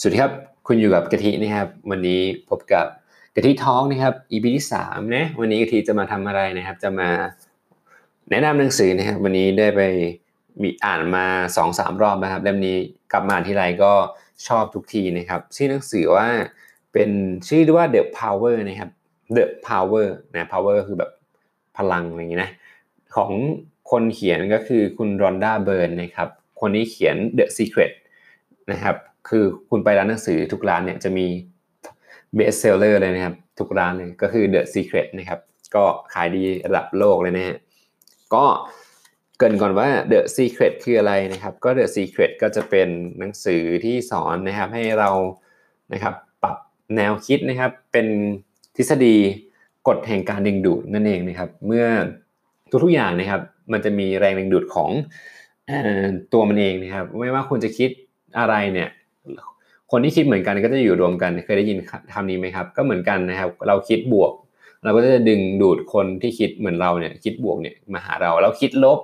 สวัสดีครับ คุณอยู่กับกะทินะครับ วันนี้พบกับกะทิท้องนะครับ EP ที่สามนะวันนี้กะทิจะมาทำอะไรนะครับ จะมาแนะนำหนังสือนะครับ วันนี้ได้ไปมีอ่านมาสองสามรอบนะครับเล่มนี้กลับมาที่ไรก็ชอบทุกทีนะครับ ชื่อหนังสือว่าเป็นชื่อว่า The Power นะครับ The Power นะ Power คือแบบพลังอะไรอย่างนี้นะของคนเขียนก็คือคุณรอนด้าเบิร์นนะครับ คนนี้เขียน The Secret นะครับ คือคุณไปร้านหนังสือทุกร้านเนี่ยจะมีเบสเซลเลอร์เลยนะครับ ทุกร้านเลยก็คือ The Secret นะครับ ก็ขายดีระดับโลกเลยนะฮะก็เกินก่อนว่า The Secret คืออะไรนะครับ ก็ The Secret ก็จะเป็นหนังสือที่สอนนะครับให้เรานะครับปรับแนวคิดนะครับ เป็นทฤษฎีกฎแห่งการดึงดูดนั่นเองนะครับ เมื่อทุกๆอย่างนะครับ มันจะมีแรงดึงดูดของตัวมันเองนะครับ ไม่ว่าคุณจะคิดอะไรเนี่ย คนที่คิดเหมือนกันก็จะอยู่รวมกันเคยได้ยินคำนี้ไหมครับ ก็เหมือนกันนะครับ เราคิดบวก เราก็จะดึงดูดคนที่คิดเหมือนเราเนี่ย คิดบวกเนี่ยมาหาเราเราคิดลบ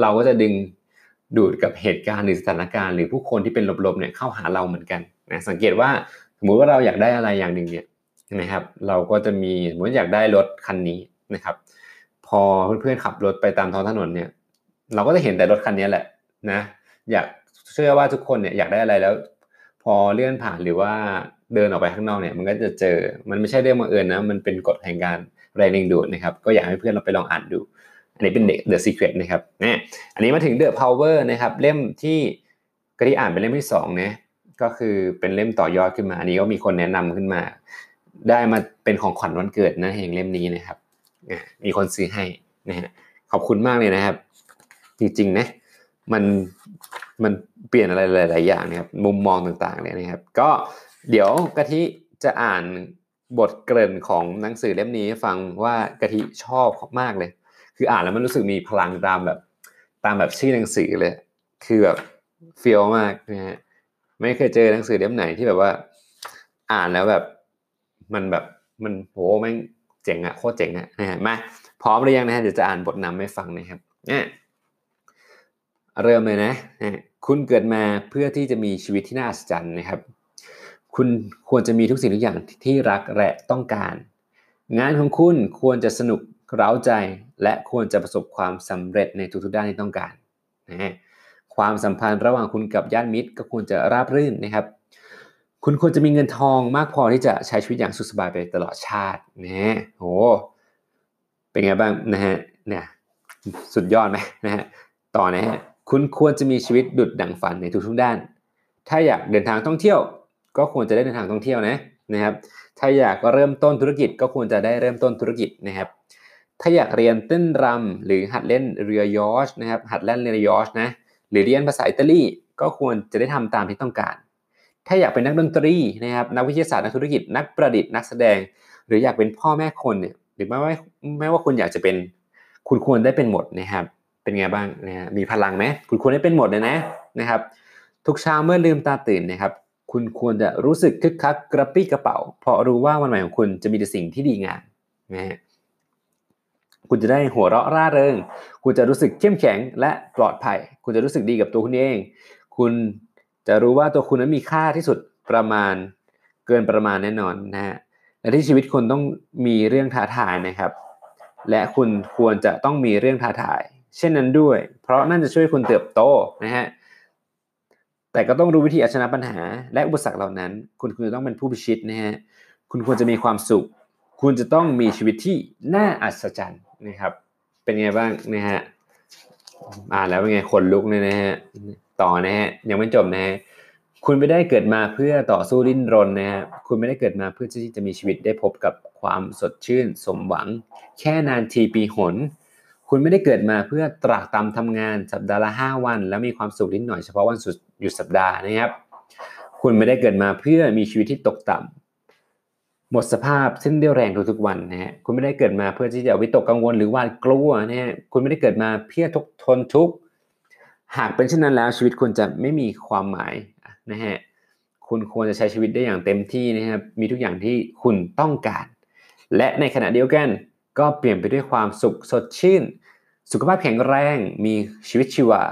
เราก็จะดึงดูดกับเหตุการณ์หรือสถานการณ์หรือผู้คนที่เป็นลบๆเนี่ยเข้าหาเราเหมือนกันนะสังเกตว่าสมมุติว่าเราอยากได้อะไรอย่างหนึ่งเนี่ยนะครับ เราก็จะมีสมมติอยากได้รถคันนี้นะครับ พอเพื่อนๆขับรถไปตามท้องถนนเนี่ย เราก็จะเห็นแต่รถคันนี้แหละนะ อยากเชื่อว่าทุกคนเนี่ยอยากได้อะไรแล้ว พอเลื่อนผ่านหรือว่าเดินออกไปข้างนอกเนี่ย มันก็จะเจอมันไม่ใช่เรื่องบังเอิญนะมันเป็นกฎแห่งการแรงดึงดูดนะครับ ก็อยากให้เพื่อนเราไปลองอ่านดู อันนี้เป็นเด็ก The Secret นะครับนี่อันนี้มาถึง The Power นะครับ เล่มที่ก็ที่อ่านเป็นเล่มที่สองเนี่ยก็คือเป็นเล่มต่อยอดขึ้นมา อันนี้ก็มีคนแนะนำขึ้นมา ได้มาเป็นของขวัญวันเกิดนะเองเล่มนี้นะครับมีคนซื้อให้นะฮะขอบคุณมากเลยนะครับ จริงๆนะมัน มันเปลี่ยนอะไรหลาย ๆ อย่างนะครับมุมมองต่าง ๆ เนี่ยนะครับ ก็เดี๋ยวกะทิจะอ่านบทเกริ่นของหนังสือเล่มนี้ฟังว่ากะทิชอบมากเลย คืออ่านแล้วมันรู้สึกมีพลังตามแบบ ตามแบบชื่อหนังสือเลย คือแบบเฟีลมากนะฮะไม่เคยเจอหนังสือเล่มไหนที่แบบว่า อ่านแล้วแบบมันแบบมันโหแม่งเจ๋งอะโคตรเจ๋งอะนะฮะมาพร้อมหรือยังนะฮะเดี๋ยวจะอ่านบทนำให้ฟังนะครับเนี่ยเริ่มเลยนะ คุณเกิดมาเพื่อที่จะมีชีวิตที่น่าอัศจรรย์นะครับ คุณควรจะมีทุกสิ่งทุกอย่างที่รักและต้องการ งานของคุณควรจะสนุกเร้าใจ และควรจะประสบความสำเร็จในทุกๆด้านที่ต้องการนะฮะความสัมพันธ์ระหว่างคุณกับญาติมิตร ก็ควรจะราบรื่นนะครับ คุณควรจะมีเงินทองมากพอที่จะใช้ชีวิตอย่างสุขสบายไปตลอดชาตินะโอเป็นไงบ้างนะฮะเนี่ยสุดยอดไหมนะฮะต่อนะฮะ คุณควรจะมีชีวิตดุดดังฝันในทุกๆด้าน ถ้าอยากเดินทางท่องเที่ยว ก็ควรจะได้เดินทางท่องเที่ยวนะนะครับ ถ้าอยากเริ่มต้นธุรกิจก็ควรจะได้เริ่มต้นธุรกิจนะครับ ถ้าอยากเรียนเต้นรำหรือหัดเล่นเรือยอชนะครับ หัดเล่นเรือยอชนะ หรือเรียนภาษาอิตาลีก็ควรจะได้ทำตามที่ต้องการ ถ้าอยากเป็นนักดนตรีนะครับ นักวิทยาศาสตร์ นักธุรกิจ นักประดิษฐ์ นักแสดง หรืออยากเป็นพ่อแม่คนเนี่ย หรือไม่ว่าไม่ว่าคุณอยากจะเป็น คุณควรได้เป็นหมดนะครับ เป็นไงบ้างนะฮะมีพลังไหมคุณควรได้เป็นหมดเลยนะนะครับ ทุกเช้าเมื่อลืมตาตื่นนะครับ คุณควรจะรู้สึกคึกคักกระปี้กระเป๋า เพราะรู้ว่าวันใหม่ของคุณจะมีแต่สิ่งที่ดีงามนะฮะคุณจะได้หัวเราะร่าเริง คุณจะรู้สึกเข้มแข็งและปลอดภัย คุณจะรู้สึกดีกับตัวคุณเอง คุณจะรู้ว่าตัวคุณนั้นมีค่าที่สุดประมาณเกินประมาณแน่นอนนะฮะและที่ชีวิตคุณต้องมีเรื่องท้าทายนะครับ และคุณควรจะต้องมีเรื่องท้าทาย เช่นนั้นด้วย เพราะนั่นจะช่วยคุณเติบโตนะฮะแต่ก็ต้องรู้วิธีเอาชนะปัญหา และอุปสรรคเหล่านั้น คุณควรจะต้องเป็นผู้พิชิตนะฮะคุณควรจะมีความสุข คุณจะต้องมีชีวิตที่น่าอัศจรรย์นะครับ เป็นไงบ้างนะฮะอ่านแล้วเป็นไงคนลุกเลยนะฮะต่อนะฮะยังไม่จบนะฮะคุณไม่ได้เกิดมาเพื่อต่อสู้ดิ้นรนนะฮะคุณไม่ได้เกิดมาเพื่อที่จะมีชีวิตได้พบกับความสดชื่น สมหวัง แค่นานทีปีหน คุณไม่ได้เกิดมาเพื่อตรากตำทำงานสัปดาห์ละ 5 วัน แล้วมีความสุขนิดหน่อยเฉพาะวันสุดหยุดสัปดาห์นะครับ คุณไม่ได้เกิดมาเพื่อมีชีวิตที่ตกต่ำหมดสภาพซึ่งเดียวแรงทุกๆวันนะฮะคุณไม่ได้เกิดมาเพื่อที่จะวิตกกังวลหรือหวากลัวนะฮะคุณไม่ได้เกิดมาเพื่อทุกทนทุกข์หากเป็นเช่นนั้นแล้วชีวิตคุณจะไม่มีความหมายนะฮะคุณควรจะใช้ชีวิตได้อย่างเต็มที่นะครับมีทุกอย่างที่คุณต้องการ และในขณะเดียวกัน ก็เปลี่ยนไปด้วยความสุขสดชื่น สุขภาพแข็งแรง มีชีวิตชีวา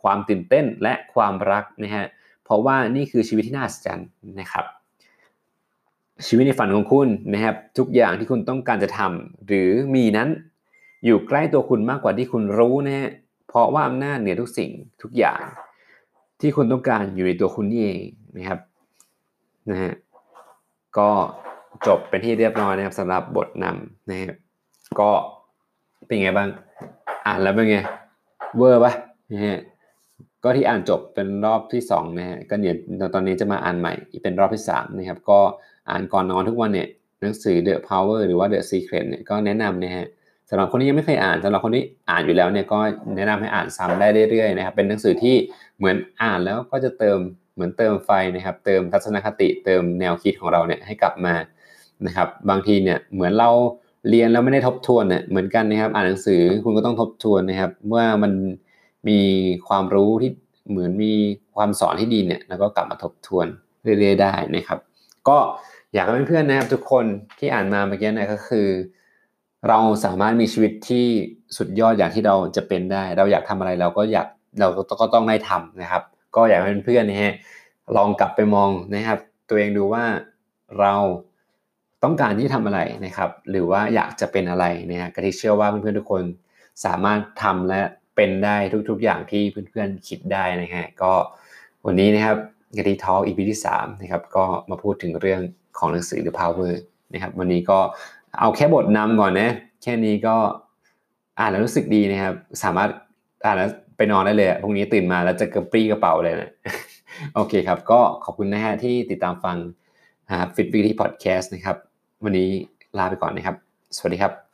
ความตื่นเต้นและความรักนะฮะ เพราะว่านี่คือชีวิตที่น่าอัศจรรย์นะครับ ชีวิตในฝันของคุณนะครับ ทุกอย่างที่คุณต้องการจะทำหรือมีนั้นอยู่ใกล้ตัวคุณมากกว่าที่คุณรู้นะฮะ เพราะว่าอำนาจเหนือทุกสิ่งทุกอย่าง ที่คุณต้องการอยู่ในตัวคุณนี่เองนะครับนะฮะก็จบเป็นที่เรียบร้อยนะครับสำหรับบทนำนะครับ ก็เป็นไงบ้าง อ่านแล้วเป็นไง เวอร์ปะนะฮะก็ที่อ่านจบเป็นรอบที่2นะฮะก็เดี๋ยตอนนี้จะมาอ่านใหม่เป็นรอบที่3นะครับ ก็อ่านก่อนนอนทุกวันเนี่ยหนังสือ The Power หรือว่า The Secret เนี่ยก็แนะนำนะฮะสำหรับคนที่ยังไม่เคยอ่านสำหรับคนที่อ่านอยู่แล้วเนี่ยก็แนะนำให้อ่านซ้ำได้เรื่อยๆนะครับเป็นหนังสือที่เหมือนอ่านแล้วก็จะเติมเหมือนเติมไฟนะครับ เติมทัศนคติเติมแนวคิดของเราเนี่ยให้กลับมานะครับ บางทีเนี่ยเหมือนเรา เรียนแล้วไม่ได้ทบทวนเนี่ยเหมือนกันนะครับ อ่านหนังสือคุณก็ต้องทบทวนนะครับ ว่ามันมีความรู้ที่เหมือนมีความสอนที่ดีเนี่ยแล้วก็กลับมาทบทวนเรื่อยๆได้นะครับ ก็อยากให้เพื่อนๆนะครับทุกคนที่อ่านมาเมื่อกี้นะก็คือ เราสามารถมีชีวิตที่สุดยอดอย่างที่เราจะเป็นได้ เราอยากทำอะไรเราก็อยากเราก็ต้องได้ทำนะครับ ก็อยากให้เพื่อนๆนะฮะลองกลับไปมองนะครับ ตัวเองดูว่าเรา ต้องการที่ทำอะไรนะครับ หรือว่าอยากจะเป็นอะไรเนะฮะกะทิเชื่อว่าเพื่อนๆทุกคนสามารถทำและเป็นได้ทุกๆอย่างที่เพื่อนๆคิดได้นะฮะก็วันนี้นะครับกะทิทอล์กอีพีที่3นะครับก็มาพูดถึงเรื่องของหนังสือ The Power นะครับ วันนี้ก็เอาแค่บทนำก่อนนะแค่นี้ก็อ่านแล้วรู้สึกดีนะครับ สามารถอ่านแล้วไปนอนได้เลยพรุ่งนี้ตื่นมาแล้วจะกระปรี้กระเป๋าเลยนะโอเคครับ ก็ขอบคุณนะฮะที่ติดตามฟังฟิตวิธีพอดแคสต์นะครับ วันนี้ลาไปก่อนนะครับ สวัสดีครับ